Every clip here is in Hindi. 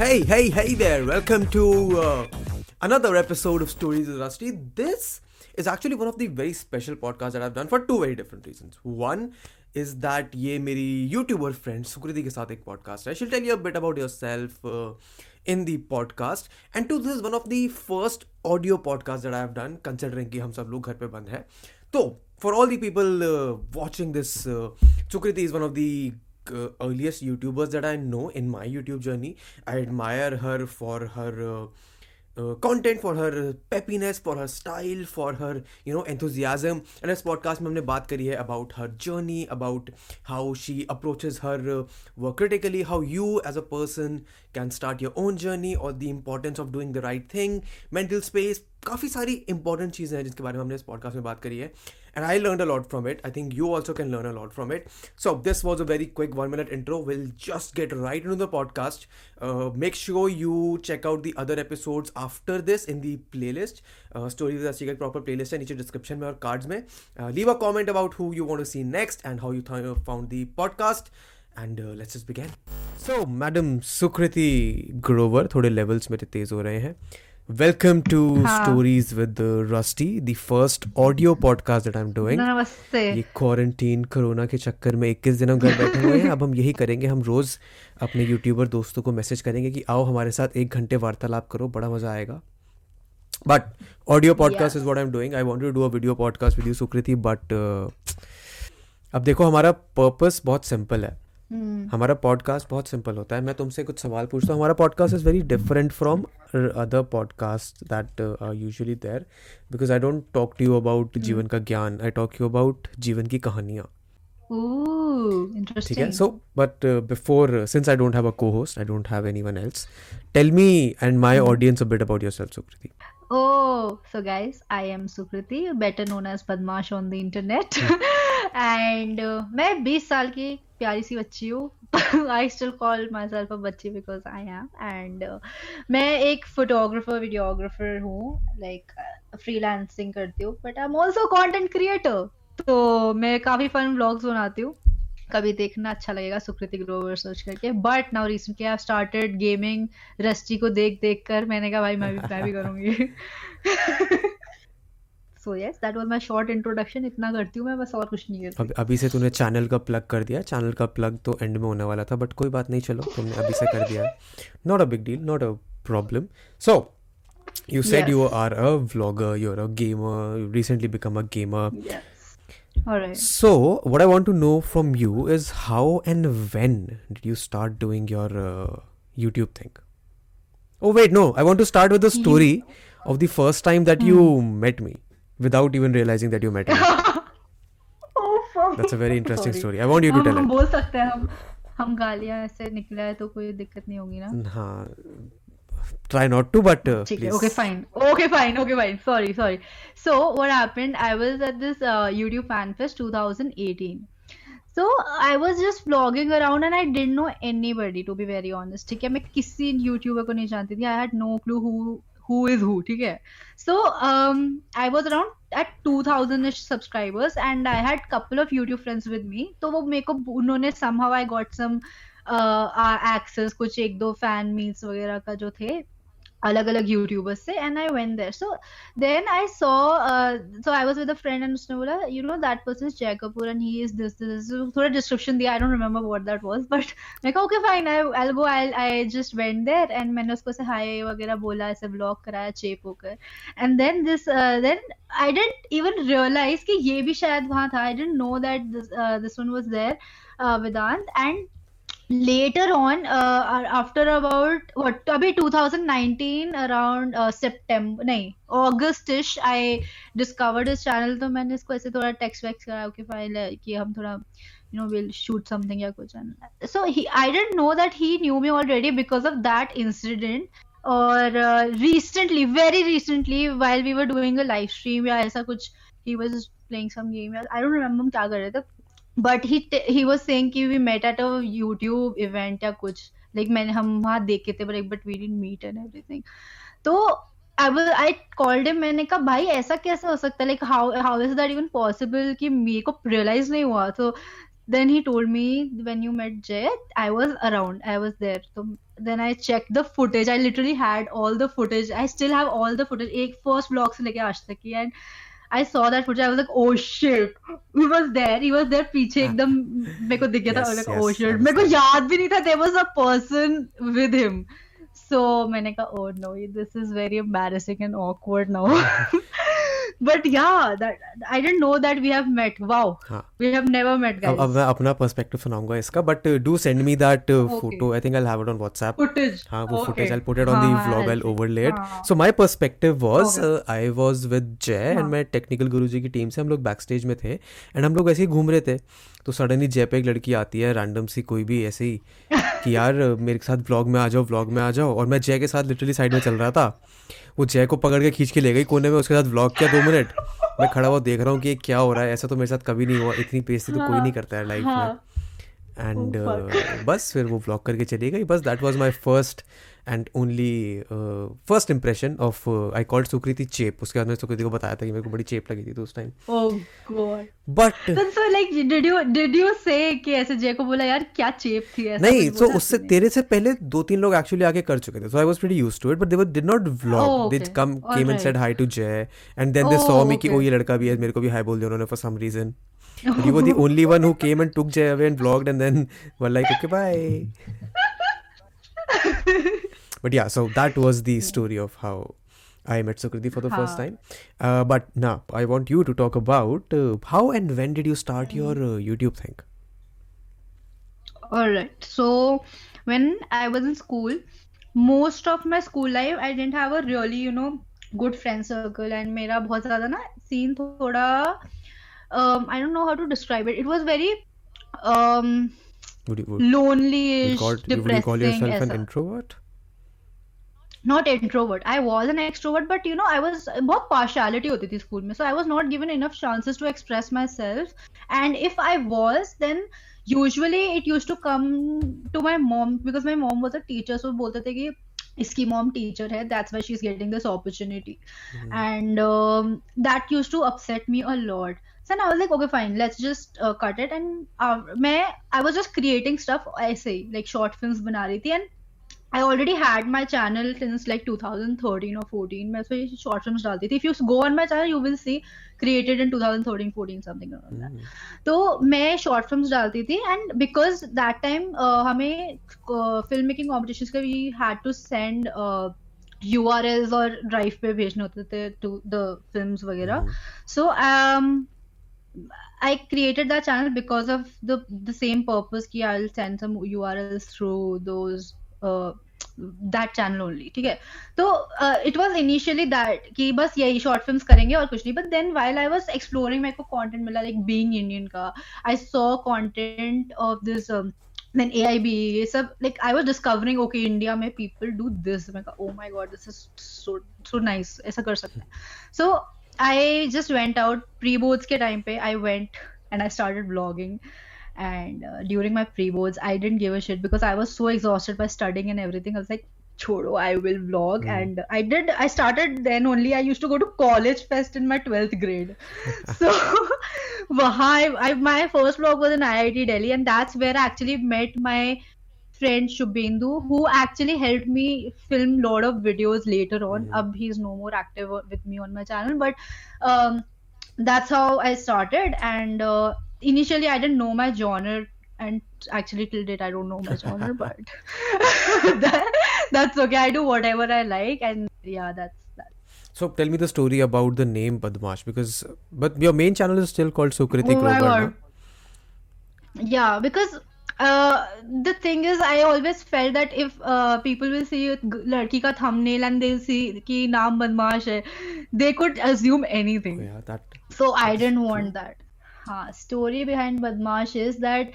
Hey, hey, hey there. Welcome to uh, another episode of Stories with Rusty. This is actually one of the very special podcasts that I've done for two very different reasons. One is that ये मेरी YouTuber friend सुकृति के साथ एक podcast है. She'll tell you a bit about yourself uh, in the podcast. And two, this is one of the first audio podcasts that I have done, considering कि हम सब लोग घर पे बंद है. तो for all the people uh, watching this, uh, Sukriti is one of the uh, earliest YouTubers that I know in my YouTube journey. I admire her for her uh, uh, content, for her peppiness, for her style, for her you know enthusiasm. And इस podcast बात करी है about her journey, about how she approaches her uh, work critically, how you as a person can start your own journey, or the importance of doing the right thing, mental space. काफ़ी सारी इंपॉर्टेंट चीज़ें हैं जिसके बारे में हमने इस पॉडकास्ट में बात करी है and I learned a lot from it. I think you also can learn a lot from it. So this was a very quick one minute intro. We'll just get right into the podcast. Uh, make sure you check out the other episodes after this in the playlist. Uh, Story with Asika proper playlist है cards में. Uh, leave a comment about who you want to see next and how you th- found the podcast. And uh, let's just begin. So, Madam Sukriti Grover, थोड़े levels मेरे तेज हो रहे हैं. Welcome to हाँ. Stories with uh, Rusty, the first audio podcast that I'm doing. नमस्ते। ये क्वारंटीन कोरोना के चक्कर में 21 दिन हम घर बैठे हुए हैं। अब हम यही करेंगे हम रोज अपने यूट्यूबर दोस्तों को मैसेज करेंगे कि आओ हमारे साथ एक घंटे वार्तालाप करो बड़ा मज़ा आएगा। But audio podcast is what I am doing I wanted to do a video podcast with you Sukriti but अब देखो हमारा पर्पस बहुत सिंपल है। हमारा पॉडकास्ट बहुत सिंपल होता है। मैं तुमसे कुछ सवाल पूछता हूँ। हमारा podcast is very different from other podcast that are usually there because I don't talk to you about जीवन का ज्ञान। आई टॉक यू अबाउट जीवन की कहानियाँ। ठीक है? So but before since I don't have a co host I don't have anyone else tell me and my audience a bit about yourself Sukriti Oh, so guys, I am Sukriti, better known as Padmash on the internet. and uh, मैं 20 साल की प्यारी सी बच्ची हूँ I still call myself a बच्ची because I am and uh, मैं एक फोटोग्राफर वीडियोग्राफर हूँ like फ्रीलांसिंग करती हूँ but I'm also content creator तो मैं काफ़ी फन व्लॉग्स बनाती हूँ कभी देखना अच्छा लगेगा सुकृति ग्रोवर सर्च करके। But now recently I started gaming Rusty को देख देख कर मैंने कहा भाई मैं भी मैं भी करूँगी। So yes that was my short introduction इतना करती हूँ मैं बस और कुछ नहीं करती। अब अभी से तूने चैनल का प्लग कर दिया। चैनल का प्लग तो एंड में होने वाला था बट कोई बात नहीं चलो तुमने अभी से कर दिया। Not a big deal not a problem so you said you Yes. are a vlogger you're a gamer you recently become a gamer Yes alright So, what I want to know from you is how and when did you start doing your uh, YouTube thing? Oh, wait, no. I want to start with the story of the first time that you met me without even realizing that you met me. That's a very interesting story. I want you to हम tell हम it. बोल सकते हैं हम हम गालियां ऐसे निकला है तो कोई दिक्कत नहीं होगी ना हाँ, Try not to, but uh, है please. Okay fine okay fine okay fine sorry sorry so what happened I was at this YouTube fan fest 2018 so I was just vlogging around and I didn't know anybody to be very honest ठीक है मैं किसी YouTuber को नहीं जानती थी I had no clue who who is who ठीक है so um I was around at 2000 ish subscribers and I had couple of YouTube friends with me तो वो मेरे को उन्होंने somehow I got some uh, access, कुछ एक दो फ़ैन meets वगैरह का जो थे अलग अलग यूट्यूबर्स से and I went there so then I saw so I was with a friend and उसने बोला you know that person is Jay Kapoor and he is this this थोड़ा डिस्क्रिप्शन दिया I don't remember what that was but मैं कहा okay fine I I go I I just went there and मैंने उसको से हाय वगैरह बोला, ऐसे व्लॉग कराया चेप होकर. And then this then I didn't even realise कि ये भी शायद वहाँ था. I didn't know that this one was there Vedant. And later on after about अभी two thousand nineteen around September नहीं ऑगस्ट इश आई डिस्कवर्ड इस चैनल तो मैंने इसको ऐसे थोड़ा टेक्स्ट वेक्स करा कि फ़ाइल है कि हम थोड़ा you know will shoot something या कुछ so I didn't know that he knew me already because of that incident और recently very recently while we were doing a live stream या ऐसा कुछ he was playing some game I don't remember क्या कर रहे थे but he he was saying कि we met at a YouTube event या कुछ। लाइक like, मैंने हम वहाँ देखे थे but but we didn't meet and everything तो आई कॉल्ड हिम मैंने कहा भाई ऐसा कैसे हो सकता है? Like how how is that even possible कि मेरे को रियलाइज़ नहीं हुआ? तो then he told me when you met Jay I was around I was there तो then I check the footage I literally had all the footage I still have all the footage एक फ़र्स्ट ब्लॉग से लेके आज तक की। And I saw that foot I was like oh shit he was there he was there पीछे हाँ। एकदम मेरे को दिख गया था लाइक ओ शिट मेरे को याद भी नहीं था there was a person with him so मैंने कहा ओ no this is very embarrassing and awkward no but yeah I don't know that we have met wow we have never met guys अब मैं अपना पर्सपेक्टिव सुनाऊँगा इसका but do send me that photo I think I will have it on WhatsApp. Footage हाँ वो footage I will put it on the vlog I will overlay it so my perspective was I was with Jay and मैं टेक्निकल गुरुजी की टीम से हम लोग बैक स्टेज में थे एंड हम लोग ऐसे ही घूम रहे थे। तो सडनली जय पे एक लड़की आती है रैंडम सी कोई भी ऐसे ही कि यार मेरे साथ व्लॉग में आ जाओ व्लॉग में आ जाओ। और मैं जय के साथ लिटरली साइड में चल रहा था। वो जय को पकड़ के खींच के ले गई कोने में उसके साथ व्लॉग किया दो मिनट मैं खड़ा हुआ देख रहा हूँ कि ये क्या हो रहा है ऐसा तो मेरे साथ कभी नहीं हुआ इतनी बेइज्जती तो कोई हाँ, नहीं करता है लाइफ में। हाँ. एंड Oh, बस फिर वो ब्लॉक करके चली गई। बस that was my first and only first impression of I called Sukriti cheap उसके बाद मैंने सुकृति को बताया था कि मेरे को बड़ी चेप लगी थी तो उस time Oh god. But Then so like did you did you say कि ऐसे जय को बोला यार क्या चेप थी ऐसा नहीं तो उससे तेरे से पहले दो तीन लोग एक्चुअली आके कर चुके थे। So I was pretty used to it but they did not vlog Oh, they come came and said hi to Jay and then they Oh, saw me कि ओ ये लड़का भी है मेरे को भी हाई बोल दिया उन्होंने for some reason you were the only one who came and took Jay away and vlogged and then were like okay bye. but yeah so that was the story of how I met Sukriti for the first हाँ. time uh, but now I want you to talk about uh, how and when did you start your uh, YouTube thing All right. So when I was in school, most of my school life I didn't have a really, you know, good friend circle and मेरा बहुत ज़्यादा ना scene थोड़ा um, I don't know how to describe it. It was very um, would you, would, you lonely-ish, call, would you depressing call yourself an ऐसा. introvert Not introvert I was an extrovert but you know I was बहुत पार्शालिटी होती थी स्कूल में so I was not given enough chances to express myself and if I was then usually it used to come to my mom because my mom बोलते टीचर्स टीचर बोलते थे कि इसकी मॉम टीचर है that's why she is getting this opportunity and that used to upset me a lot so I was like okay fine let's just cut it and मैं I was just creating stuff ऐसे ही लाइक शॉर्ट फ़िल्म बना रही थी. And I already had my channel since like 2013 or 14 मैं उसमें short films डालती थी if you go on my channel you will see created in 2013 14 something around that Hmm. तो मैं शॉर्ट फिल्म्स डालती थी एंड बिकॉज़ दैट टाइम हमें फ़िल्म मेकिंग कॉम्पिटिशन्स के we had to send U R Ls और ड्राइव पे भेजने होते थे टू द फिल्म्स वगैरह सो I created that channel because of the the same purpose कि I'll send some URLs through those uh, that channel only ठीक है तो uh, it was initially that कि बस यही short films करेंगे और कुछ नहीं but then while I was exploring मेरे को content मिला like being Indian का I saw content of this um, then AIB ये सब like I was discovering okay India में people do this मैं oh my god this is so so nice ऐसा कर सकते हैं so I just went out pre boards के time पे I went and I started vlogging and uh, during my pre boards I didn't give a shit because I was so exhausted by studying and everything. I was like chodo I will vlog. And I did I started then only. I used to go to college fest in my 12th grade. So I, I, my first vlog was in IIT Delhi and that's where I actually met my friend Shubhendu who actually helped me film lot of videos later on. Ab he's no more active with me on my channel, but um, that's how I started. And uh, initially I didn't know my genre and actually till date I don't know my genre but that, that's okay I do whatever I like and yeah that's that. So tell me the story about the name Badmash because but your main channel is still called Sukritik oh Robot. No? Yeah because uh, the thing is I always felt that if uh, people will see ladki ka thumbnail and they'll see ki naam Badmash hai they could assume anything. Oh yeah, that, so I didn't want that हाँ story behind Badmash is that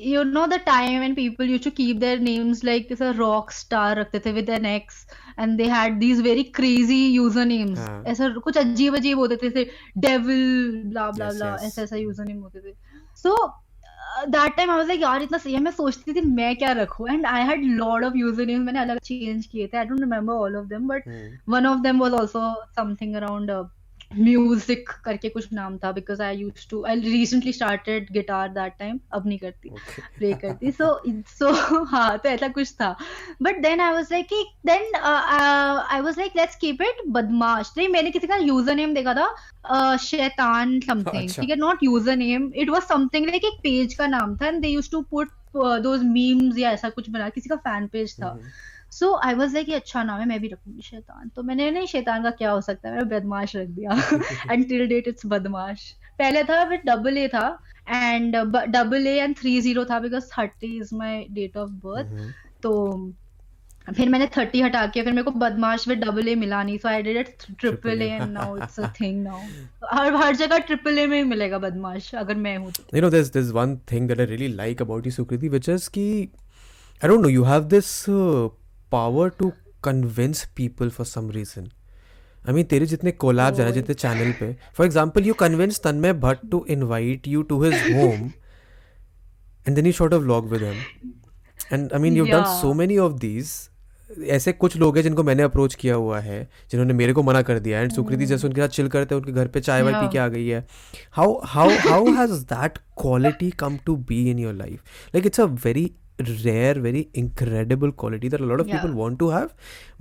you know the time and people you to keep their names like जैसे रॉक स्टार रखते थे with an x and they had these very crazy user names ऐसा कुछ अजीब अजीब होते थे जैसे डेविल ब्ला ब्ला ब्ला ऐसा ऐसा यूज़र नेम होते थे। So that time I was like यार इतना सही है मैं सोचती थी मैं क्या रखूँ? And I had lot of user names मैंने अलग चेंज किए थे I don't remember all of them but one of them was also something around music करके कुछ नाम था because I used to I recently started guitar that time अब नहीं करती Okay. प्ले करती सो सो हाँ तो ऐसा कुछ था but then I was like then I was like let's keep it Badmash नहीं मैंने किसी का यूज़र नेम देखा था uh, शैतान समथिंग अच्छा। ठीक है not user name it was something like एक पेज का नाम था and they used to put those memes या ऐसा कुछ बना किसी का फ़ैन पेज था Mhm. So I was like अच्छा नाम है मैं भी रखूँगी शैतान. तो मैंने नहीं शैतान का क्या हो सकता है? मैंने बदमाश रख दिया and till date it's Badmash. पहले था विद डबल ए था and double A and three zero था because thirty is my date of birth. तो फिर मैंने थर्टी हटा के फिर मेरे को बदमाश विद डबल ए मिला नहीं so I did it triple A and now it's a thing now हर हर जगह ट्रिपल ए में ही मिलेगा बदमाश अगर मैं हूँ तो। You know, there's there's one thing that I really like about you, Sukriti, which is ki I don't know, you have this power to convince people for some reason I mean तेरे जितने कोलाब जाना oh. जितने चैनल पे for example you convince Tanmay Bhat to invite you to his home and then you sort of vlog with him and I mean you done so many of these ऐसे कुछ लोग हैं जिनको मैंने अप्रोच किया हुआ है जिन्होंने मेरे को मना कर दिया एंड सुकृति mm. जैसे उनके साथ चिल करते हैं उनके घर पे चाय वाय पी के आ गई है। How how how has that quality come to be in your life like it's a very rare very incredible quality that a lot of Yeah. people want to have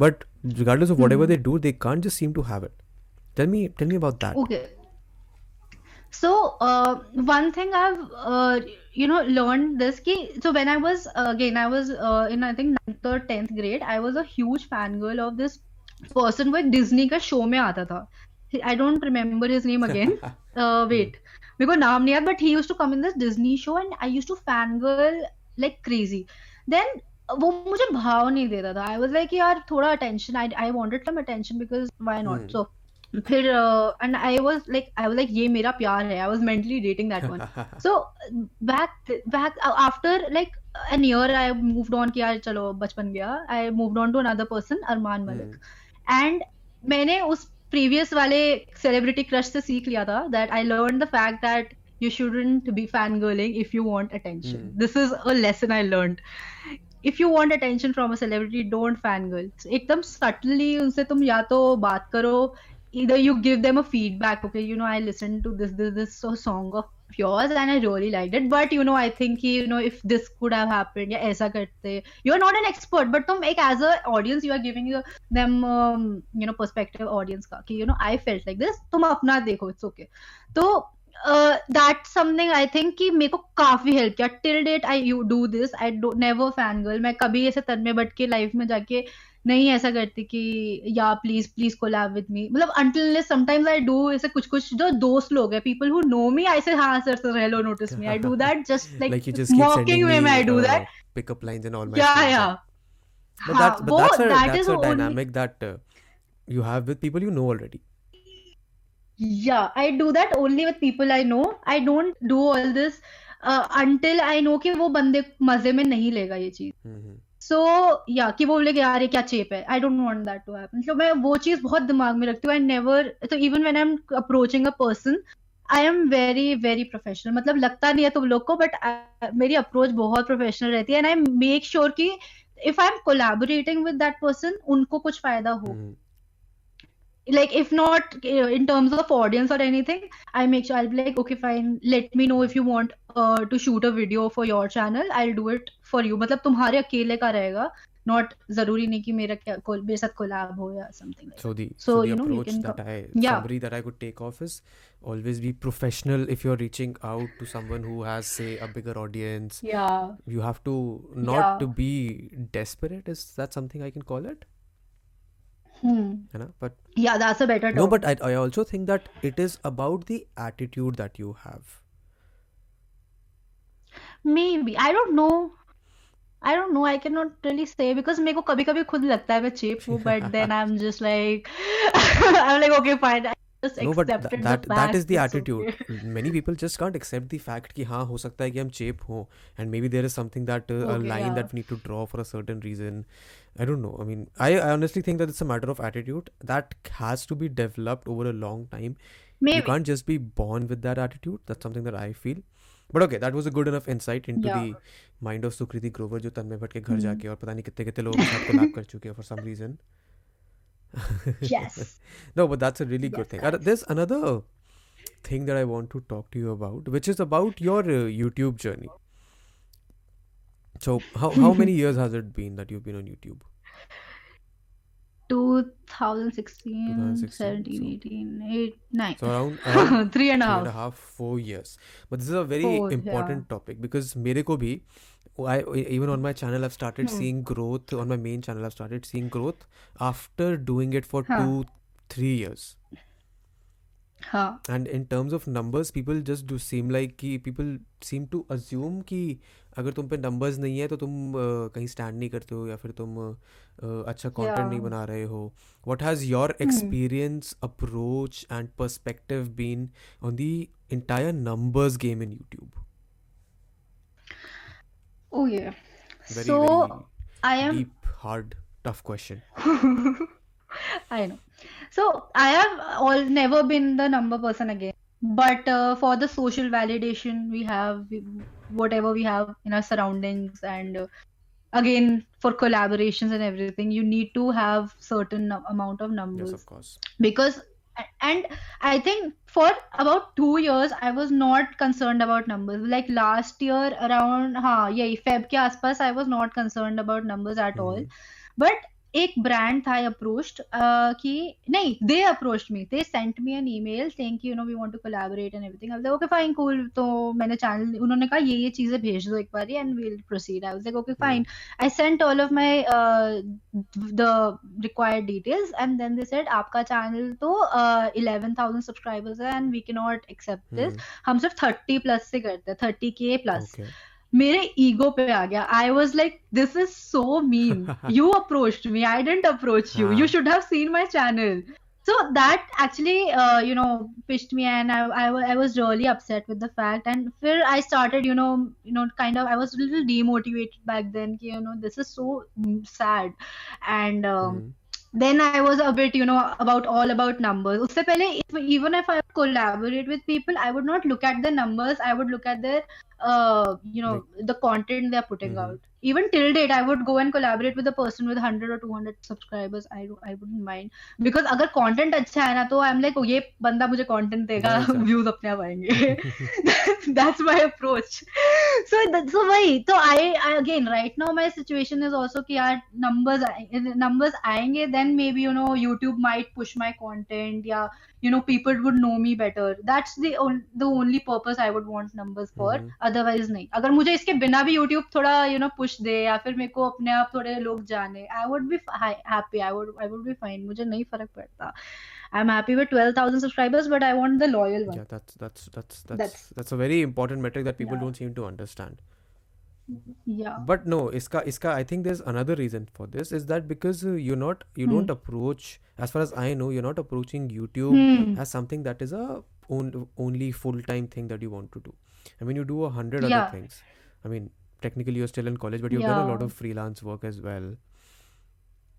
but regardless of whatever they do they can't just seem to have it tell me tell me about that Okay. So uh, one thing I've uh, you know learned this ki so when I was uh, again I was uh, in I think ninth or tenth grade I was a huge fangirl of this person वो एक डिज्नी का शो में आता था I don't remember his name again uh, wait मेरे को नाम नहीं याद but he used to come in this Disney show and I used to fangirl like crazy then वो मुझे भाव नहीं दे रहा था. I was like you are थोड़ा attention I wanted some attention because why not so फिर and I was like I was like ये मेरा प्यार है. I was mentally dating that one so back back after like an year I move on किया चलो बचपन गया. I move on to another person Armaan Malik and मैंने उस प्रीवियस वाले सेलिब्रिटी क्रश से सीख लिया था that I learn the fact that you shouldn't be fangirling if you want attention Hmm. this is a lesson I learned if you want attention from a celebrity don't fangirl एकदम subtly उनसे तुम या तो बात करो either you give them a feedback okay you know i listened to this this this so- song of yours and i really liked it but you know i think you know if this could have happened या ऐसा करते you're not an expert but तुम एक as a audience you are giving them um, you know perspective audience का कि you know i felt like this तुम अपना देखो it's okay तो दैट समथिंग आई थिंक कि मेरे को काफ़ी हेल्प किया। Till date I you do this I never fan girl मैं कभी ऐसे तन में बट के लाइफ में जाके नहीं ऐसा करती कि या please please collab with me मतलब समटाइम्स आई डू ऐसे कुछ कुछ जो दोस्त लोग हैं people who know me I say हाँ sir sir hello notice me I do that just like walking way में I do that pickup lines and all yeah yeah But that's, but that's a, that's a dynamic only... that uh, you have with. Yeah, I do that only with people I know. I don't do all this uh, until I know कि वो बंदे मज़े में नहीं लेगा ये चीज़. सो या कि वो बोलेगा यार ये क्या चेप है? I don't want that to happen तो मैं वो चीज़ बहुत दिमाग में रखती हूँ। आई नेवर तो even when I am approaching a person I am very very professional मतलब लगता नहीं है तुम लोग को बट मेरी अप्रोच बहुत प्रोफेशनल रहती है। एंड आई मेक श्योर कि if I am collaborating with that person उनको कुछ फ़ायदा हो। Mhm. like if not uh, in terms of audience or anything i make sure i'll be like okay fine let me know if you want uh, to shoot a video for your channel i'll do it for you मतलब तुम्हारे अकेले का रहेगा not जरूरी नहीं कि मेरा क्या कोल- मेरे साथ collab हो या something like So the So, so the you know, you approach can that co- I Yeah. summary that I could take off is always be professional if you're reaching out to someone who has say a bigger audience. that yeah You have to not Yeah. to be desperate. Is that something I can call it? Hmm. You know, but yeah that's a better no, term but I I also think that it is about the attitude that you have. maybe I don't know I don't know I cannot really say because मेरे को कभी कभी खुद लगता है मैं cheap हूँ but then I'm just like I'm like okay fine I just No, but th- that that is the attitude. okay. Many people just can't accept the fact कि हाँ हो सकता है कि हम चेप हों and maybe there is something that uh, okay, a line yeah. that we need to draw for a certain reason. I don't know. I mean, I, I honestly think that it's a matter of attitude that has to be developed over a long time. You maybe can't just be born with that attitude. That's something that I feel. But okay, that was a good enough insight into Yeah. the mind of Sukriti Grover जो तन्मय भट्ट के घर हम्म। जाके और पता नहीं कितने कितने लोगों के साथ collab कर चुके हैं for some reason. Yes. no, but that's a really good Yes, thing. Uh, guys. There's another thing that I want to talk to you about, which is about your uh, YouTube journey. so how how many years has it been that you've been on YouTube? 2016, 2016 17 so, 18 9 so around, around years but this is a very four, important yeah. topic because mere ko bhi I even on my channel I've started hmm. seeing growth on my main channel I've started seeing growth after doing it for huh. 2 3 years and in terms of numbers people just do seem like कि पीपल सीम टू अज्यूम कि अगर तुम पे नंबर्स नहीं है तो तुम कहीं स्टैंड नहीं करते हो या फिर तुम अच्छा कंटेंट नहीं बना रहे हो। What has your experience approach and perspective been on the entire numbers game in YouTube oh ये so I am deep hard tough question I know. So I have all never been the number person again. But uh, for the social validation, we have whatever we have in our surroundings, and uh, again for collaborations and everything, you need to have certain amount of numbers. Yes, of course. Because and I think for about two years I was not concerned about numbers. Like last year around, ha, yeah, Feb ke aspas, I was not concerned about numbers at mm-hmm. all. But एक ब्रांड था अप्रोच्ड कि नहीं they approached me they sent me an email saying कि you know we want to collaborate and everything I was okay fine cool तो मैंने चैनल उन्होंने कहा ये ये चीज़ें भेज दो एक बार and we will proceed I was like okay fine I sent all of my the required details and then they said आपका चैनल तो uh, 11,000 सब्सक्राइबर्स है and we cannot not accept this हम सिर्फ़ 30 प्लस से करते हैं 30 के प्लस Okay. मेरे ईगो पे आ गया I was like this is so mean you approached me I didn't approach you हाँ. You should have seen my channel so that actually uh, you know pished me and I, I, wa- I was really upset with the fact and फिर I started you know you know kind of I was a little demotivated back then कि, you know this is so mm, sad and um, Mhm. then I was a bit, you know, about all about numbers. उससे पहले if, even if I collaborate with people, I would not look at the numbers. I would look at their, uh, you know, the content they're putting Mhm. out. Even till date, I would go and collaborate with a person with 100 or 200 subscribers. I I wouldn't mind because अगर content अच्छा है ना तो I'm like, oh ये बंदा मुझे content देगा, Very views अपने आप आएँगे. That's my approach. So that, so वही तो I, I again right now my situation is also कि यार numbers numbers आएँगे then maybe you know YouTube might push my content या you know people would know me better that's the on, the only purpose I would want numbers for Mhm. otherwise नहीं अगर मुझे इसके बिना भी YouTube थोड़ा you know push दे या फिर मेरे को अपने आप थोड़े लोग जाने I would be f- hi- happy I would I would be fine मुझे नहीं फ़र्क पड़ता I'm happy with 12,000 subscribers but I want the loyal one Yeah, that's that's that's that's That's- that's a very important metric that people Yeah. don't seem to understand. Yeah But no, iska iska I think there's another reason for this is that because uh, you're not you don't Hmm. approach as far as I know you're not approaching YouTube Hmm. as something that is a on, only full time thing that you want to do. I mean you do a hundred other things. I mean technically you're still in college, but you've done a lot of freelance work as well.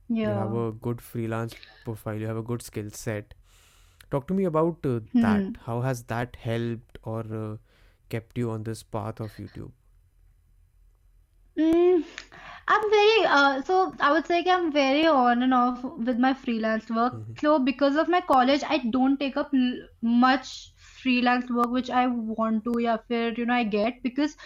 Yeah. You have a good freelance profile. You have a good skill set. Talk to me about uh, Hmm. that. How has that helped or uh, kept you on this path of YouTube? Mm, I'm very uh, so I would say I'm very on and off with my freelance work. Mhm. So because of my college, I don't take up l- much freelance work which I want to. Yeah, फिर you know I get because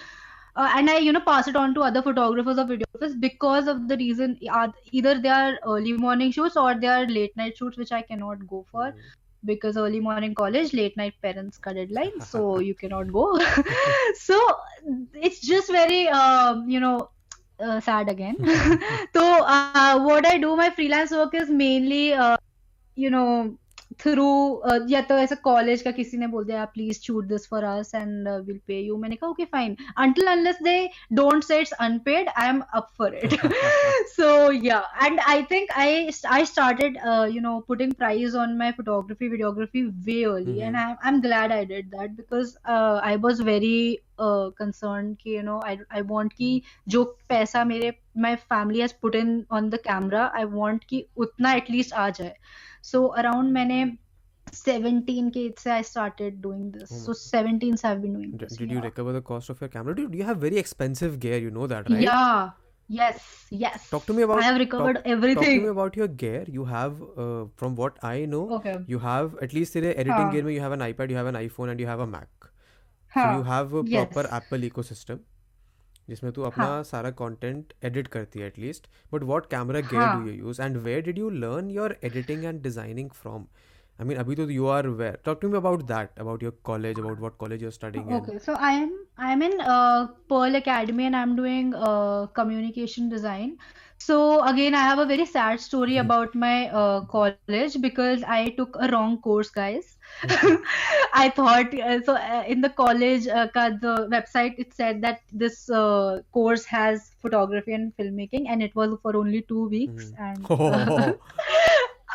uh, and I you know pass it on to other photographers or videographers because of the reason uh, either they are early morning shoots or they are late night shoots which I cannot go for. Mhm because early morning college, late night parents ka deadline, so you cannot go. so it's just very um, you know uh, sad again. so uh, what I do my freelance work is mainly uh, you know through या तो ऐसा कॉलेज का किसी ने बोल दिया please shoot this for us and will pay you मैंने कहा okay fine until unless they don't say it's unpaid I am up for it so yeah and I think I I started you know putting price on my photography videography way early and I am glad I did that because I was very concern कि you know I I want कि जो पैसा मेरे my family has put in on the camera I want कि उतना एटलीस्ट आ जाए so around मैंने 17 के age से I started doing this Oh so 17 से I've been doing this Did you yeah. recover the cost of your camera? Dude, you have very expensive gear, you know that, right? yeah Yes, yes. Talk to me about I have recovered talk, recovered talk to me about your gear. You have, uh, from what I know, Okay. you have at least तेरे editing हाँ gear में you have an iPad, you have an iPhone, and you have a Mac. So you हाँ have a proper yes Apple ecosystem जिसमें तू अपना हाँ. सारा कंटेंट एडिट करती है at least but what camera gear do you use and where did you learn your editing and designing from I mean अभी तो you are where talk to me about that about your college about what college you are studying okay so I am I am in Pearl Academy and I am doing communication design So again, I have a very sad story about my uh, college because I took a wrong course, guys. I thought uh, so uh, in the college uh, ka the website it said that this uh, course has photography and filmmaking and it was for only two weeks Mhm. and uh,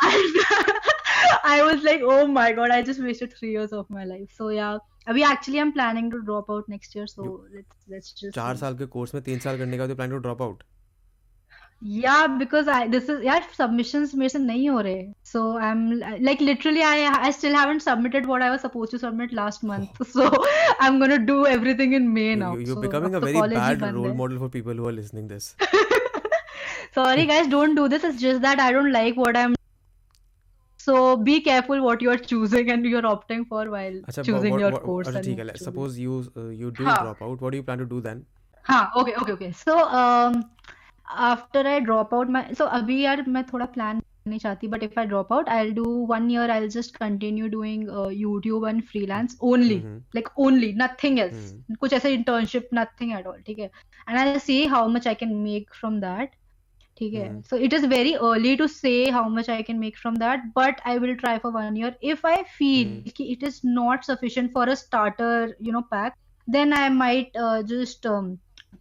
I was like, oh my God, I just wasted three years of my life. So yeah, we actually I'm planning to drop out next year. You So let's let's just चार see. साल के कोर्स में तीन साल करने का तो plan to drop out Yeah, because I this is yeah submissions मेरे से नहीं हो रहे. So I'm like literally I I still haven't submitted what I was supposed to submit last month. So I'm gonna do everything in May you, now. you- you're So becoming अब a तो very college ही bad बंद role है. model for people who are listening this Sorry guys, don't do this. It's just that I don't like what I'm. So be careful what you're choosing and you're opting for while अच्छा choosing what, your what, course अच्छा and ठीक है choosing. suppose you uh, you do हाँ drop out what do you plan to do then हाँ okay okay okay so um after I drop out my so अभी यार मैं थोड़ा plan नहीं चाहती but if I drop out I'll do one year I'll just continue doing uh, YouTube and freelance only mm-hmm. like only nothing else Mm. कुछ ऐसे internship nothing at all ठीक है and I'll see how much I can make from that ठीक है Mm. so it is very early to say how much I can make from that but I will try for one year if I feel Mm. कि it is not sufficient for a starter you know pack then I might uh, just um,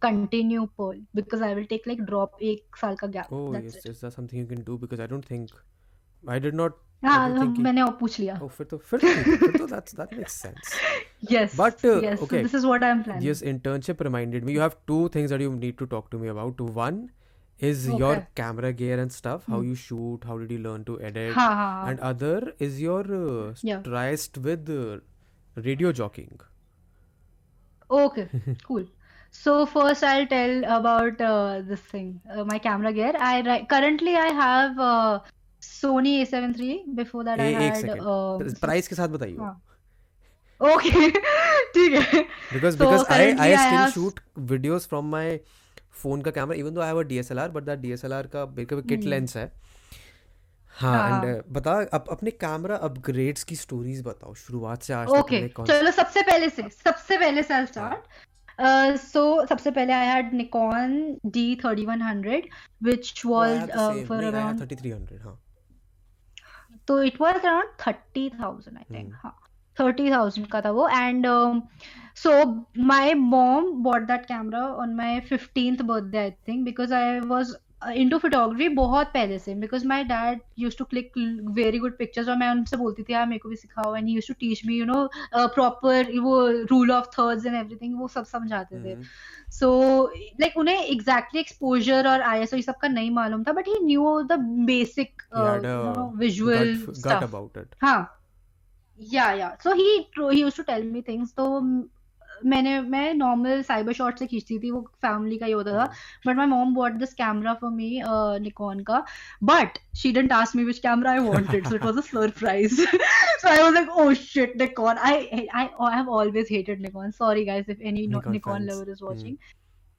continue Pearl because I will take like drop एक साल का gap oh that's yes it is that something you can do because I don't think I did not I हाँ don't think कि मैंने और पूछ लिया oh फिर तो फिर तो ठीक है, फिर तो that's that makes sense yes but uh, yes so okay this is what I'm planning yes internship reminded me you have two things that you need to talk to me about one is your okay camera gear and stuff how Hmm. you shoot how did you learn to edit हाँ हाँ हाँ and other is your uh, yeah tryst with uh, radio jockeying Okay, cool. So first I'll tell about uh, this thing, uh, my camera gear. I currently I have uh, Sony A7 III. Before that I ए, एक had uh, प्राइस के साथ बताइए हाँ okay ठीक है because So because I I currently I still have shoot videos from my phone का camera even though I have a DSLR but that DSLR का मेरे को हम्म लेंस है हाँ हाँ एंड बता अप, अपने कैमरा अपग्रेड्स की स्टोरीज बताओ शुरुआत से आज तक ओके चलो सबसे पहले से सबसे पहले से I'll सो सबसे पहले I had Nikon D thirty one hundred which was for around thirty तो it was around thirty thousand I think thirty thousand का था वो and so my mom bought that camera on my fifteenth birthday I think because I was into photography बहुत पहले से because my dad use to click very good pictures और मैं उनसे बोलती थी मेरे को भी सिखाओ. And use to teach me you know proper वो rule of thirds and everything वो सब समझाते थे। सो लाइक उन्हें एग्जैक्टली एक्सपोजर और आई एस ओ सब का नहीं मालूम था but he knew the basic visual yeah yeah so he. Use to tell me things तो मैंने मैं नॉर्मल साइबर शॉट से खींचती थी वो फैमिली का ही होता था. But my mom bought this camera for me Nikon का but she didn't ask me which camera I wanted so it was a surprise so I was like oh shit Nikon I I have always hated Nikon sorry guys if any Nikon is Hmm. watching.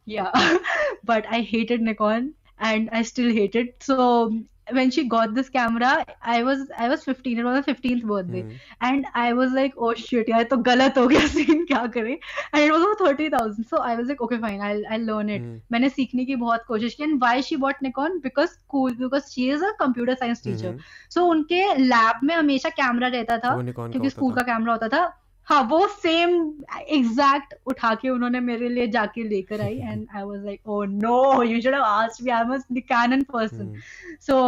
Yeah but i hated nikon and i still hate it. So when she got this camera i was i was 15 it was my 15th birthday hmm. and i was like oh shit यार तो गलत हो गया सीन क्या करें and it was over 30000 so i was like okay fine i'll i'll learn it हम्म. मैंने सीखने की बहुत कोशिश की and why she bought Nikon because school because she is a computer science teacher hmm. so उनके लैब में हमेशा कैमरा रहता था वो निकॉन का क्योंकि होता स्कूल का कैमरा होता था हाँ वो सेम एग्जैक्ट उठा के उन्होंने मेरे लिए जाके लेकर आई and I was like oh no you should have asked me I am the Canon person. So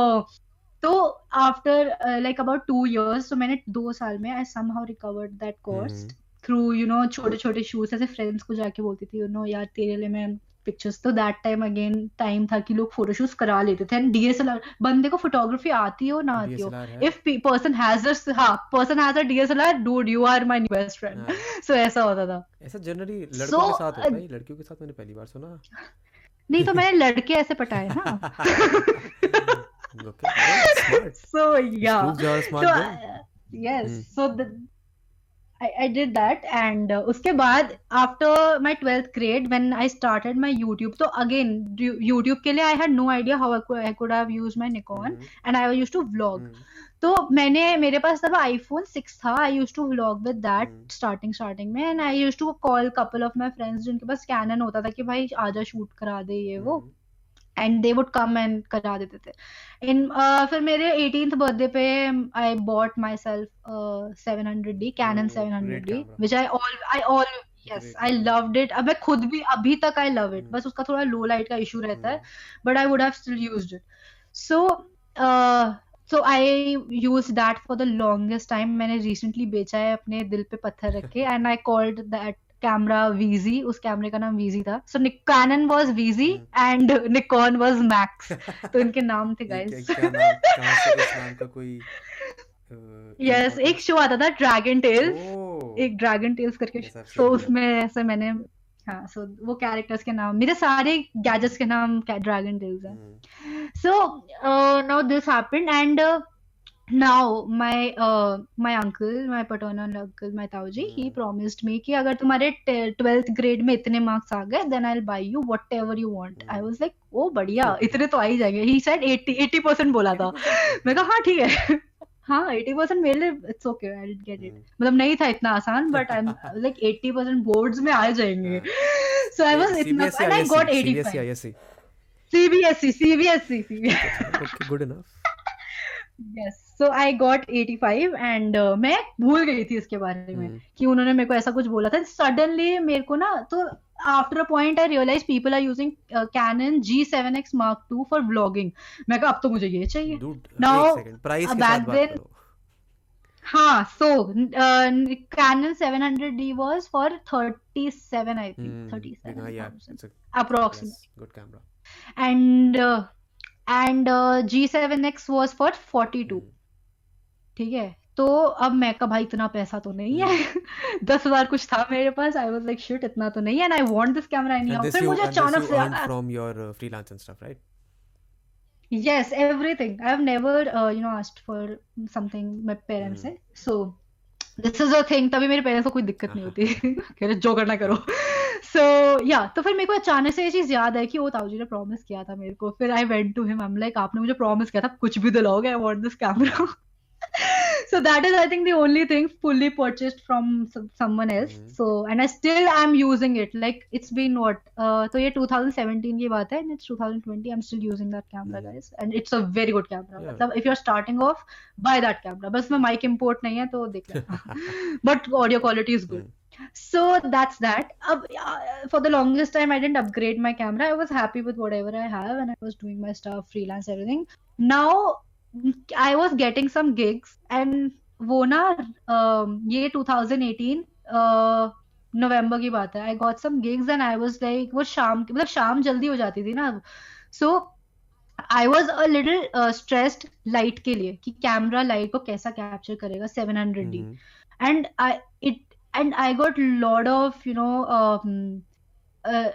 तो after like about two years तो मैंने दो साल में I somehow recovered that course hmm. Through you know छोटे छोटे शूज़ ऐसे फ्रेंड्स को जाके बोलती थी यू नो यार तेरे लिए मैं पिक्चर्स तो दैट टाइम अगेन टाइम था कि लोग फोटोशूट करा लेते थे। एंड डीएसएलआर बंदे को फोटोग्राफी आती हो ना आती हो? इफ़ पर्सन हैज़ हाँ। Person has a DSLR dude you are my new best friend. हाँ. so ऐसा होता था। ऐसा जनरली लड़कों So, के साथ होता है। लड़कियों के साथ मैंने पहली बार सुना। नहीं तो मैंने लड़के ऐसे पटाए ना। Okay well, smart so I, did that and uh, उसके बाद after my 12th grade when I started my YouTube तो again YouTube के लिए I had no idea how I could, I could have used my Nikon Mhm. and I used to vlog Mhm. तो मैंने मेरे पास तब आईफोन सिक्स था I use to vlog with that Hmm. Starting starting में and I use to call couple of my friends जिनके पास कैनन होता था कि भाई आजा शूट करा दे ये वो Mhm. And they would come and करा देते थे। इन uh, फिर मेरे एटीन बर्थडे पे I bought myself seven hundred D Canon seven hundred D which I all I all yes I love it अब मैं खुद भी अभी तक आई लव इट बस उसका थोड़ा लो लाइट का इशू रहता है but I would have still use it so so I use that for the longest time मैंने रिसेंटली बेचा है अपने दिल पे पत्थर रखे and I called that camera VG उस कैमरे का नाम वीजी था। So Nikon was VG and Nikon was Max तो इनके नाम थे गाइस यस एक शो आता था ड्रैगन टेल्स एक ड्रैगन टेल्स करके सो तो उसमें ऐसे मैंने हाँ सो वो कैरेक्टर्स के नाम मेरे सारे गैजेट्स के नाम ड्रैगन टेल्स है। So now this happened and uh, uh, my uncle my paternal uncle my tauji he Hmm. promised me कि अगर तुम्हारे ट्वेल्थ ग्रेड में इतने मार्क्स आ गए then I'll buy you whatever you want I Hmm. was like ओ बढ़िया इतने तो आ ही जाएँगे he said 80 80 परसेंट बोला था मैं कहा हाँ ठीक है हाँ 80 परसेंट मेरे लिए it's okay I get it Hmm. मतलब नहीं था इतना आसान but I am like 80 percent boards में आ जाएँगे सो आई वाज इतना CBSE, and I got ISC, 85 CBSE, ISC. CBSE CBSE so I got eighty five and मैं भूल गई थी इसके बारे में कि उन्होंने मेरे को ऐसा कुछ बोला था। सडनली मेरे को ना तो after a point I realize people are using Canon G seven X Mark two for blogging मैं अब तो मुझे ये चाहिए। नाउ बैक देन हाँ so Canon seven hundred D was for thirty seven I think thirty seven approximate camera and and G seven X was for forty two ठीक है? तो अब मैं का भाई इतना पैसा तो नहीं है। दस हज़ार कुछ था मेरे पास। आई वाज लाइक शिट इतना तो नहीं है and I want this camera any And फिर मुझे this अचानक से from your uh, freelance and stuff, right? Yes everything I have never you know asked for something my parents Hmm. से so this is a thing तभी मेरे पेरेंट्स को कोई दिक्कत नहीं होती। कह रहे जो करना करो। सो या तो फिर मेरे को अचानक से ये चीज़ याद है कि वो ताऊजी ने प्रॉमिस किया था मेरे को। फिर I went to him I am like आपने मुझे प्रॉमिस किया था कुछ भी दिलाओगे I want this camera so that is i think the only thing fully purchased from someone else. Mm-hmm. so and i still am using it. Like it's been what uh so yeah 2017 ki baat hai, and it's 2020 i'm still using that camera mm-hmm. guys. And it's a very good camera. Yeah. if you're starting off buy that camera. But my mic import nahi hai to dekh but audio quality is good. Mm-hmm. so that's that. Uh, for the longest time i didn't upgrade my camera. I was happy with whatever i have and i was doing my stuff freelance everything. Now i was getting some gigs and वो ना um, ये 2018 नवंबर की बात है। I got some gigs and I was like वो शाम मतलब शाम जल्दी हो जाती थी ना। So I was a little stressed light के लिए कि कैमरा लाइट को कैसा कैप्चर करेगा 700 D and I it and I I lord of you know I um, uh,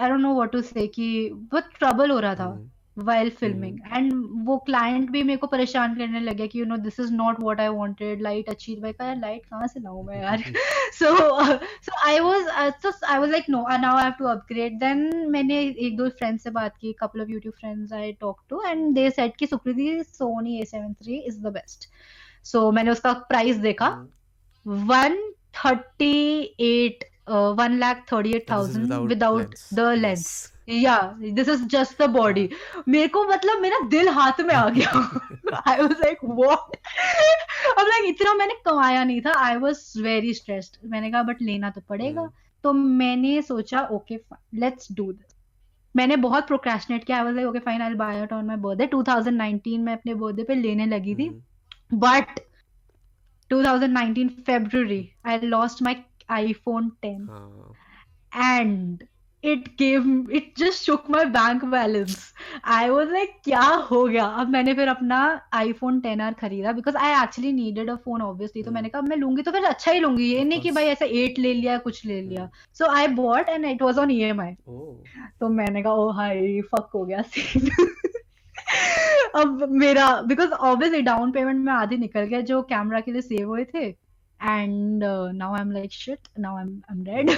I don't know what to say कि बहुत ट्रबल हो रहा था। वाइल फिल्मिंग एंड वो क्लाइंट भी मेरे को परेशान करने लगे कि you know this is not what I wanted light अच्छी भाई का यार लाइट कहाँ से लाऊं मैं यार? So so I was so I was like no I now have to upgrade then मैंने एक दो फ्रेंड्स से बात की couple of YouTube friends I talk to and they said कि Supriti Sony A seven three is the best so मैंने उसका प्राइस देखा। One thirty eight one lakh thirty eight thousand without the lens yeah this is just the body मेरे को मतलब मेरा दिल हाथ में आ गया। आई वॉज़ लाइक अब लाइक इतना मैंने कमाया नहीं था। आई वॉज़ वेरी स्ट्रेस्ड मैंने कहा बट लेना तो पड़ेगा। तो मैंने सोचा ओके लेट्स डू दिस मैंने बहुत प्रोक्रेशनेट किया। I was like okay fine I buy on my birthday two thousand nineteen में अपने बर्थडे पे लेने लगी थी। But two thousand nineteen February I lost my iPhone 10 हाँ. and it gave it just shook my bank balance i was like क्या हो गया अब मैंने फिर अपना iphone 10r खरीदा because i actually needed a phone obviously तो Hmm. मैंने कहा मैं लूँगी तो फिर अच्छा ही लूँगी ये नहीं कि. भाई ऐसे 8 ले लिया कुछ ले लिया so i bought and it was on E emi Oh. तो मैंने कहा ओ हाय फक हो गया सीन अब मेरा बिकॉज़ ऑब्वियसली डाउन पेमेंट में आधी निकल गया जो कैमरा के लिए सेव हुए थे and now I am like shit now I am I am dead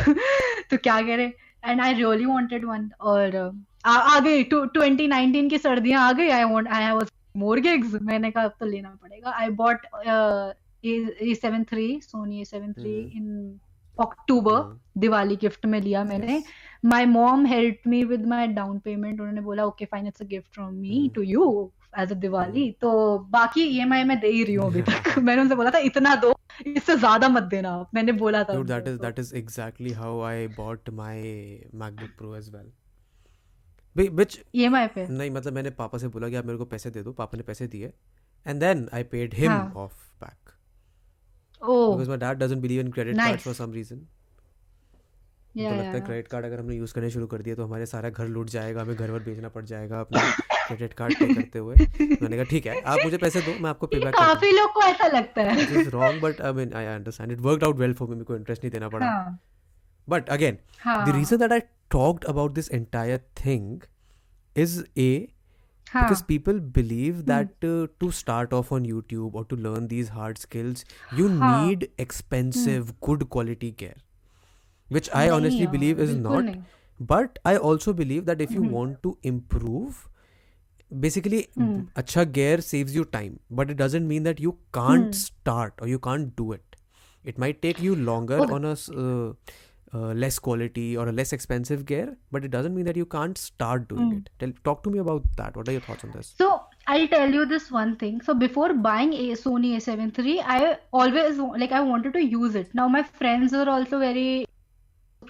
तो क्या करे? And I really wanted one और uh, आ, आ गई टू 2019 की सर्दियाँ आ गई. I want I was more gigs मैंने कहा अब तो लेना पड़ेगा. I bought A73 Sony A73 Mhm. In October Hmm. Diwali gift में लिया मैंने. Yes. Mom mom me with with down payment उन्होंने बोला okay fine it's a gift from me. To you as a Diwali. तो बाकी ईएमआई मैं दे ही रही हूँ अभी तक. मैंने उनसे बोला था इतना दो इससे ज़्यादा मत देना आप मैंने बोला था that is तो- that is exactly how I bought my MacBook Pro as well. Whi- पे? नहीं मतलब मैंने पापा से बोला कि आप मेरे को पैसे दे दो पापा ने पैसे दिए and then I paid him. Off back oh because my dad doesn't believe in credit cards for some reason तो लगता है क्रेडिट कार्ड अगर हमने यूज़ करने शुरू कर दिया तो हमारे सारा घर लूट जाएगा हमें घर वर बेचना पड़ जाएगा अपना क्रेडिट कार्ड पे करते हुए मैंने कहा ठीक है आप मुझे पैसे दो मैं आपको पे बैक काफ़ी लोग को ऐसा लगता है हूँ is wrong but I mean I understand it worked out well for me मेरे को इंटरेस्ट नहीं देना पड़ा हाँ बट अगेन हाँ reason that I talked about this entire thing is a हाँ because people believe that uh, to start off on YouTube or to learn these hard skills, you हाँ. need expensive, hmm. good quality gear, which I honestly believe is not. But I also believe that if you Mhm. want to improve, basically, Hmm. acha gear saves you time, but it doesn't mean that you can't Hmm. start or you can't do it. It might take you longer on a uh, uh, less quality or a less expensive gear, but it doesn't mean that you can't start doing Hmm. it. Tell, talk to me about that. What are your thoughts on this? So I'll tell you this one thing. So before buying a Sony A7 III, I always like I wanted to use it. Now my friends were also very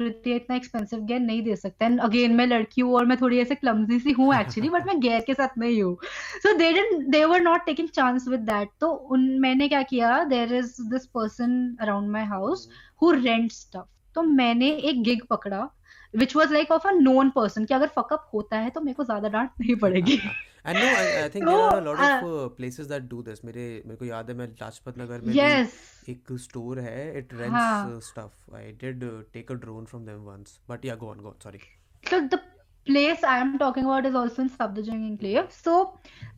pretty इतना एक्सपेंसिव गेयर नहीं दे सकते। एंड अगेन मैं लड़की हूँ और मैं थोड़ी ऐसे क्लमजी सी हूँ एक्चुअली बट मैं गेयर के साथ नहीं हूँ। So they they were not taking chance with that तो उन, मैंने क्या किया there is this person around my house who rent stuff तो मैंने एक गिग पकड़ा which was like of a known person कि अगर फकअप होता है तो मेरे को ज़्यादा डांट नहीं पड़ेगी। And no, I, I think तो, there are a lot of uh, uh, places that do this. मेरे मेरे को याद है मैं लाजपत नगर में yes. एक स्टोर है इट रेंट्स हाँ। Stuff I did take a drone from them once but yeah go on go sorry So the place I am talking about is also in Sabdajang Enclave. So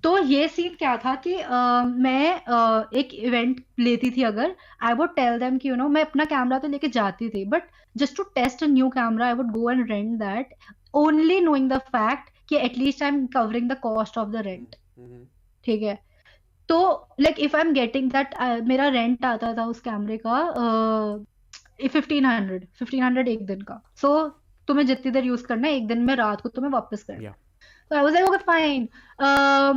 तो ये सीन क्या था कि अ, मैं अ, एक इवेंट लेती थी अगर आई वुड टेल देम कि यू नो मैं अपना कैमरा तो लेके जाती थी but just to test a new camera I would go and rent that only knowing the fact कि at least I am covering the cost of the rent ठीक है? तो like if I am getting that मेरा रेंट आता था उस कैमरे का फिफ्टीन हंड्रेड फिफ्टीन हंड्रेड एक दिन का. सो so, तुम्हें जितनी देर यूज़ करना है एक दिन में रात को तुम्हें वापस करना या तो I was like okay fine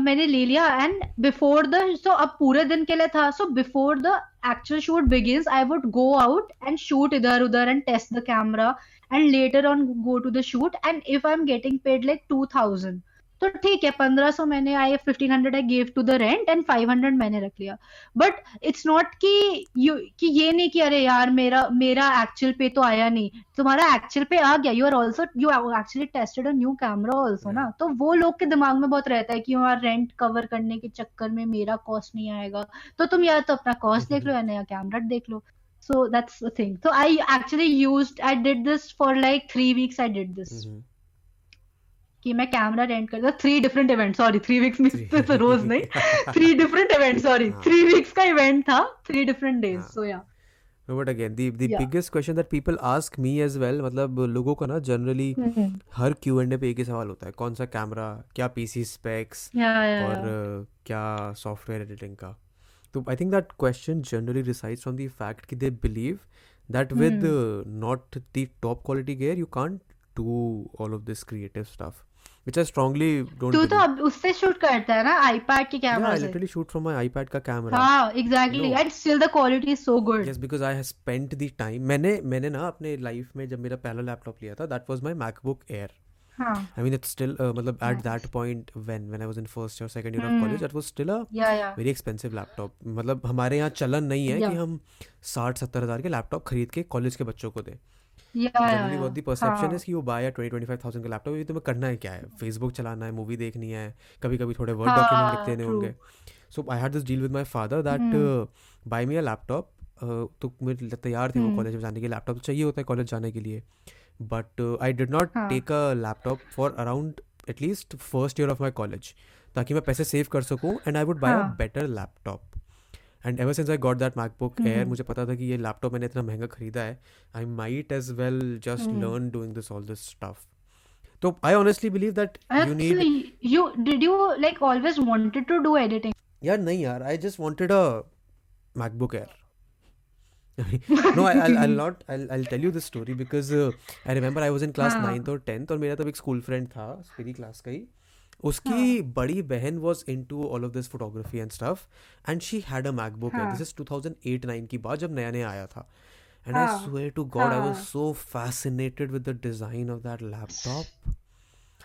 मैंने ले लिया एंड बिफोर द सो अब पूरे दिन के लिए था. So before the actual shoot begins I would go out and shoot इधर उधर and test the camera and later on go to the shoot and if I am getting paid like two thousand तो ठीक है पंद्रह सौ मैंने I fifteen hundred I give to the rent and five hundred मैंने रख लिया। बट इट्स नॉट कि यू कि ये नहीं कि अरे यार मेरा मेरा एक्चुअल पे तो आया नहीं। तुम्हारा एक्चुअल पे आ गया। You are also you actually tested new camera also ना? तो वो लोग के दिमाग में बहुत रहता है कि यार रेंट कवर करने के चक्कर में मेरा कॉस्ट नहीं आएगा। तो तुम या तो अपना कॉस्ट देख लो या नया कैमरा देख लो। So that's the thing. So i actually used i did this for like three weeks i did this. कि मैं कैमरा रेंट करता three different event sorry three weeks में तो, तो रोज नहीं। थ्री डिफरेंट इवेंट सॉरी हाँ. थ्री वीक्स का इवेंट था थ्री डिफरेंट डेज़ हाँ. सो या No, but again, the the Yeah. biggest question that people ask me as well, मतलब लोगों का ना जनरली हम्म। हर क्यू एंड पे एक ही सवाल होता है कौन सा कैमरा क्या पीसी स्पेक्स या या और uh, क्या सॉफ्टवेयर एडिटिंग का? तो I think that question generally resides from the fact कि they believe that with not the top quality gear you can't do all of this creative stuff which I strongly don't तू तो believe. अब उससे शूट करता है ना आईपैड के Yeah, कैमरा I से literally shoot from my iPad का camera. हाँ exactly No. And still the quality is so good Yes, because I have spent the time. मैंने मैंने ना अपने लाइफ में जब मेरा पहला लैपटॉप लिया था that was my MacBook Air. हाँ। I mean, it's still uh, मतलब at Nice. that point when when I was in first or second year of Hmm. college, that was still a मतलब हमारे यहाँ चलन नहीं है कि हम साठ सत्तर हज़ार के लैपटॉप खरीद के कॉलेज के बच्चों को दें। Generally what the perception is कि यू बाय 20 25000 का लैपटॉप ये तुम्हें करना है क्या है? फेसबुक चलाना है मूवी देखनी है कभी कभी थोड़े वर्ड डॉक्यूमेंट लिख देने होंगे. So I had this deal with my father that buy me a laptop तो मैं तैयार थे वो कॉलेज में जाने के लिए। लैपटॉप चाहिए होता है कॉलेज जाने के लिए। But I did not take a laptop for around at least first year of my college ताकि मैं पैसे सेव कर सकूँ and I would buy a better laptop and ever since I got that MacBook Air मुझे पता था कि ये लैपटॉप मैंने इतना महँगा खरीदा है I might as well just learn doing this all this stuff तो I honestly believe that you need you did you like always wanted to do editing यार नहीं यार I just wanted a MacBook Air no I, I'll, I'll not I'll, I'll tell you this story because uh, I remember I was in class ninth और टेंथ और मेरा तब एक स्कूल फ्रेंड था मेरी क्लास का ही। उसकी बड़ी बहन was in to all of this photography and stuff and she had a MacBook this is 2008 9 की बात जब नया नया आया था। And I swear to God I was so fascinated with the design of that laptop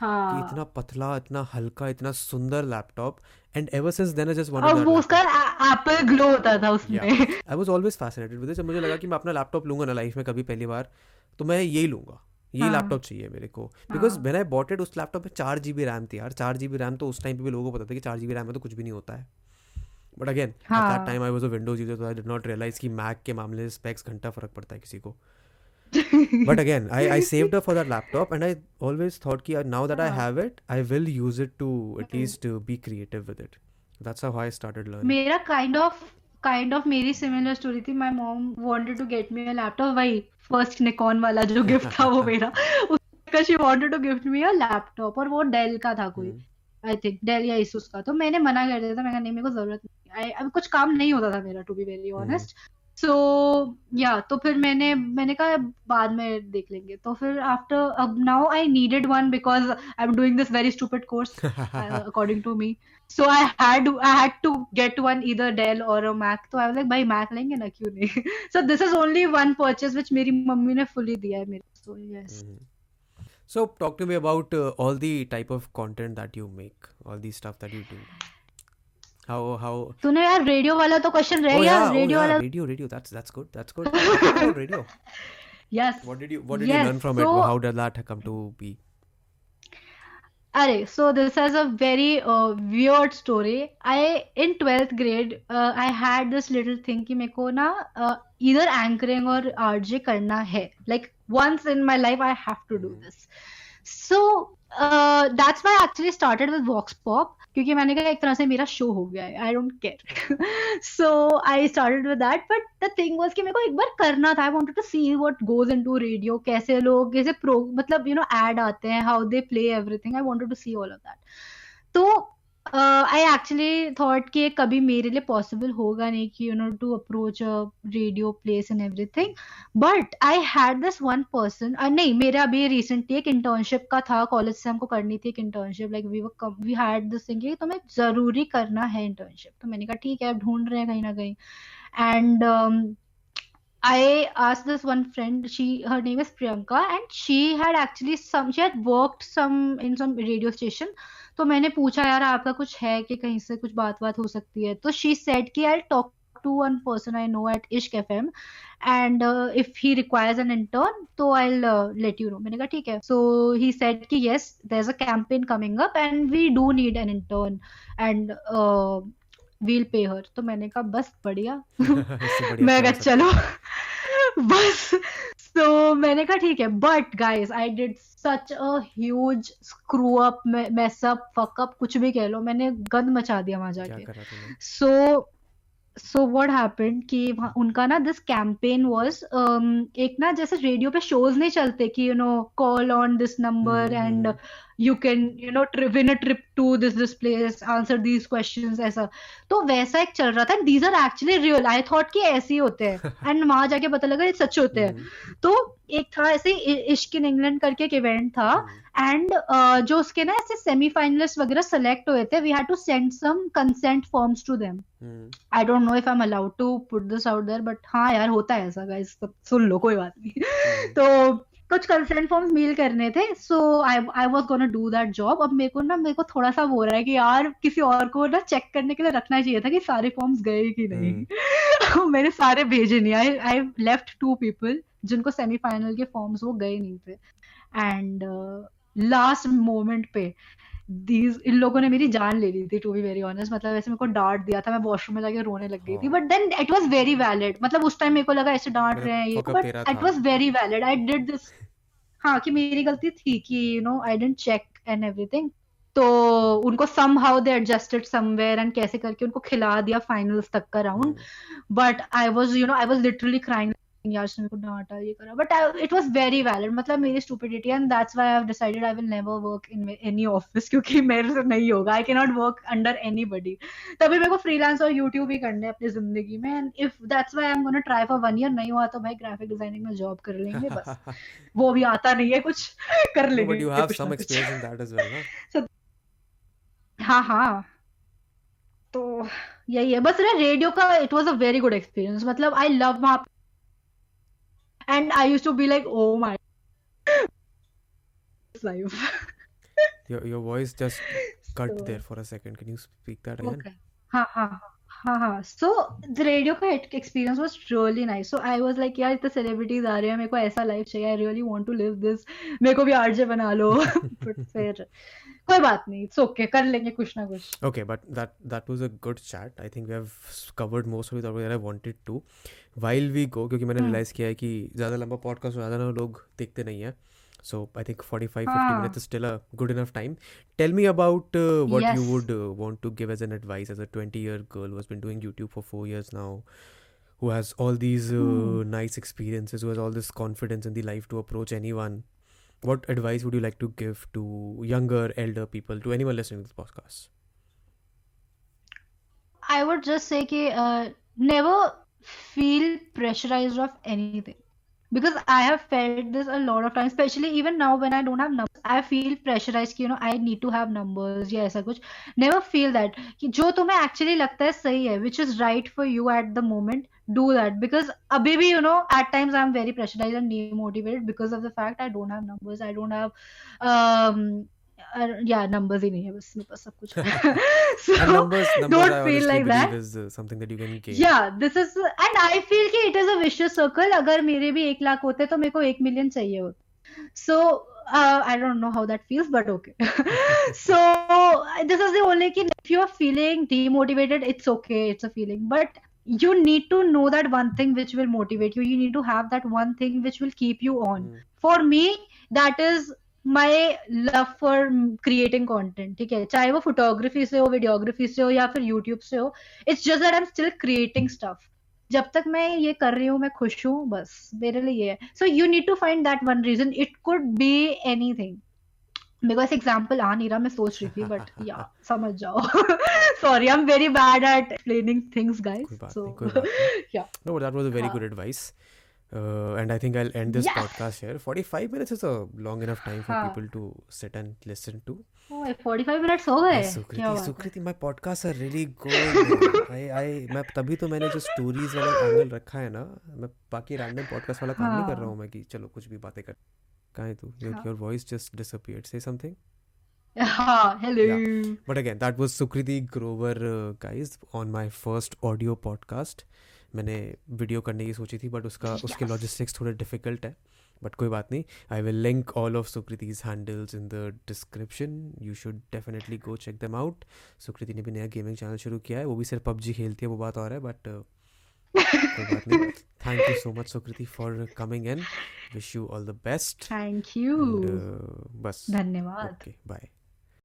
कि इतना पतला इतना हल्का इतना सुंदर laptop and ever since then I just wanted और वो उसका एप्पल ग्लो होता था उसमें। I was always fascinated with this मुझे लगा कि मैं अपना लैपटॉप लूँगा ना लाइफ में कभी पहली बार तो मैं यही लूँगा। ये लैपटॉप हाँ। चाहिए मेरे को। Because when I bought it उस लैपटॉप में चार जी बी रैम थी यार। चार जी बी रैम तो उस टाइम पे भी लोगों को पता था कि चार जी बी रैम में तो कुछ भी नहीं होता है। But again at that time I was a Windows user तो आई डिड नॉट रियलाइज़ कि मैक के मामले में स्पेक्स घंटा फ़र्क पड़ता है किसी को। But again I I saved for that laptop and I always thought कि now that I have it I will use it to at least be creative with it that's how I started learning मेरा काइंड ऑफ़ काइंड ऑफ़ मेरी सिमिलर स्टोरी थी। My mom wanted to get me a laptop वही फ़र्स्ट निकॉन वाला जो गिफ्ट था वो मेरा। उसका she wanted to gift me a laptop और वो डेल का था कोई। आई थिंक डेल या इसुस का। तो मैंने मना कर दिया था। मैंने कहा नहीं मेरे को ज़रूरत नहीं। आई अब कुछ काम नहीं होता था मेरा to be very honest so या तो फिर मैंने मैंने कहा बाद में देख लेंगे। तो फिर आफ्टर अब now I needed one because I am doing this very stupid course according to me so I had I had to get one इधर डेल और अ मैक तो आई लाइक भाई मैक लेंगे ना क्यों नहीं? So this is only one purchase which मेरी मम्मी ने फुली दिया है मेरे so yes So talk to me about uh, all the type of content that you make, all the stuff that you do. how how? तूने यार रेडियो वाला तो क्वेश्चन रह गया रेडियो वाला radio radio that's that's good that's good radio yes what did you what did you learn from it how did that come to be अरे so this is a very weird story I in twelfth grade I had this little thing कि मेरे को ना इधर एंकरिंग और आरजे करना है. Like once in my life I have to do this so that's why actually started with vox pop क्योंकि मैंने कहा एक तरह से मेरा शो हो गया है I don't care so I started with that but the thing was कि मेरे को एक बार करना था I wanted to see what goes into radio कैसे लोग, कैसे प्रो मतलब यू नो एड आते हैं how they play everything I wanted to see all of that तो आई एक्चुअली थॉट कि कभी मेरे लिए पॉसिबल होगा नहीं कि you know to approach a radio place and everything but I had this one person नहीं मेरा अभी रिसेंटली एक इंटर्नशिप का था कॉलेज से हमको करनी थी एक internship like we we had this thing तुम्हें ज़रूरी करना है इंटर्नशिप तो मैंने कहा ठीक है ढूंढ रहे हैं कहीं ना कहीं and I asked this one friend. She her name is Priyanka, and she had actually some. She had worked some in some radio station. तो मैंने पूछा यार आपका कुछ है कि कहीं से कुछ बात बात हो सकती है? तो शी सेट कि I talk to one person I know at Ishq F M and if he requires an intern तो आई लेट यू नो मैंने कहा ठीक है. सो ही सेड कि yes there is a campaign coming up and we do need an intern and we'll pay her तो मैंने कहा बस बढ़िया. मैं कहा चलो बस. तो मैंने कहा ठीक है but guys I did such a huge screw up mess up fuck up कुछ भी कह लो मैंने गंद मचा दिया वहाँ जाके। सो सो वॉट हैपेंड कि उनका ना दिस कैंपेन वॉज़ एक ना जैसे रेडियो पे शोज़ नहीं चलते कि you know call on this number and you can you know win a trip to this this place answer these questions ऐसा। तो वैसा एक चल रहा था। These are actually real I thought कि ऐसे ही होते हैं। एंड वहाँ जाके पता लगा ये सच होते हैं। हम्म। तो एक था ऐसे इश्क इन इंग्लैंड करके एक इवेंट था। And hmm. uh, जो उसके ना ऐसे सेमीफाइनलिस्ट वगैरह सेलेक्ट हुए थे we had to send some consent forms to them I don't know if I am allowed to put this out there but हाँ यार होता है ऐसा गाइस सुन लो कोई बात नहीं। हम्म। तो कुछ कंसेंट फॉर्म मेल करने थे so I I was gonna do that job अब मेरे को ना मेरे को थोड़ा सा वो रहा है कि यार किसी और को ना चेक करने के लिए रखना चाहिए था कि सारे फॉर्म्स गए कि नहीं। hmm. मैंने सारे भेजे नहीं। I I left two people जिनको सेमीफाइनल के फॉर्म्स वो गए नहीं थे। एंड लास्ट मोमेंट पे दीज इन लोगों ने मेरी जान ले ली थी टू बी वेरी ऑनेस्ट मतलब ऐसे मेरे को डांट दिया था मैं वॉशरूम में जाके रोने लग गई थी. But then it was very valid मतलब उस टाइम मेरे को लगा ऐसे डांट रहे हैं ये. But it was very valid I did this हाँ कि मेरी गलती थी कि you know I didn't check and everything तो उनको somehow they adjusted somewhere and कैसे करके उनको खिला दिया फाइनल्स तक का round but I was you know I was literally crying यार मेरे को डांटा ये करा। But it was very valid मतलब मेरी stupidity and that's why I have decided I will never work in any office क्योंकि मेरे से नहीं होगा। I can not work under anybody तभी मेरे को फ्रीलांस और यूट्यूब ही करने अपनी ज़िंदगी में। And if that's why I am gonna try for one year नहीं हुआ तो भाई ग्राफिक डिज़ाइनिंग में जॉब कर लेंगे बस। वो भी आता नहीं है कुछ कर लेंगे। But you have some experience in that as well ना? हाँ हाँ। तो यही है। बस रेडियो का it was a very good experience मतलब आई लव वहाँ and I used to be like, oh my life. your your voice just cut so, there for a second. Can you speak that again? Okay. Ha ha. हाँ हाँ सो द रेडियो का experience was really nice so I was like यार इतने सेलिब्रिटीज आ रहे हैं मेरे को ऐसा लाइफ चाहिए I really want to live this मेरे को भी आरजे बना लो बट फिर कोई बात नहीं इट्स ओके कर लेंगे कुछ ना कुछ। Okay but that that was a good chat I think we have covered most of the topics I wanted to while we go क्योंकि मैंने हाँ। रियलाइज़ किया है कि ज़्यादा लंबा पॉडकास्ट हो ज़्यादा लोग देखते नहीं है। So I think 45 50 minutes is still a good enough time tell me about what you would want to give as an advice as a 20 year girl who has been doing YouTube for 4 years now who has all these uh, mm. nice experiences who has all this confidence in the life to what advice would you like to give to younger, elder people, to anyone listening to this podcast? I would just say कि uh, never feel pressurized of anything because I have felt this a lot of times, especially even now when I don't have numbers, I feel pressurized कि you know I need to have numbers या ऐसा कुछ. Never feel that कि जो तुम्हें actually लगता है सही है, which is right for you at the moment, do that because abhi bhi, you know at times i'm very pressurized and demotivated because of the fact i don't have numbers i don't have um uh, yeah numbers ही नहीं है बस मेरे पास सब कुछ so numbers, numbers don't I feel like that is uh, something that you can gain yeah this is and I feel कि it is a vicious circle अगर मेरे भी एक लाख होते तो मेरे को एक मिलियन चाहिए होता so uh, I don't know how that feels, but okay. so this is the only thing. If you are feeling demotivated, it's okay. It's a feeling, but you need to know that one thing which will motivate you you need to have that one thing which will keep you on mm. for me that is my love for creating content ठीक है? चाहे वो फोटोग्राफी से हो वीडियोग्राफी से हो या फिर यूट्यूब से हो it's just that I am still creating stuff जब तक मैं ये कर रही हूँ मैं खुश हूँ बस मेरे लिए ये है। So you need to find that one reason it could be anything मेरे को ऐसे एग्जांपल आ नहीं रहा मैं सोच रही थी बट या समझ जाओ। Sorry I am very bad at explaining things guys so yeah no that was a very good advice uh, and I think I'll end this yes. podcast here. 45 minutes is a long enough time for people to sit and listen to. Oh, 45 minutes हो गए सुकृति सुकृति my podcasts are really good. I I मैं तभी तो मैंने जो stories वाला एंगल रखा है ना मैं बाकी random podcast वाला काम नहीं कर रहा हूँ मैं कि चलो कुछ भी बातें कर कहाँ है तू your, your voice just disappeared say something Ah, hello. Yeah. But again, that was Sukriti Grover, uh, guys, on my first audio podcast. मैंने वीडियो करने की सोची थी बट उसका yes. उसके लॉजिस्टिक्स थोड़े डिफ़िकल्ट है बट कोई बात नहीं I will link all of Sukriti's handles in the description you should definitely go check them out Sukriti ने भी नया गेमिंग चैनल शुरू किया है वो भी सिर्फ़ पबजी खेलती है वो बात और है but Thank you so much, Sukriti, for coming in. Wish you all the best. Thank you. And, uh, bas. Dhanyawad. Okay, bye.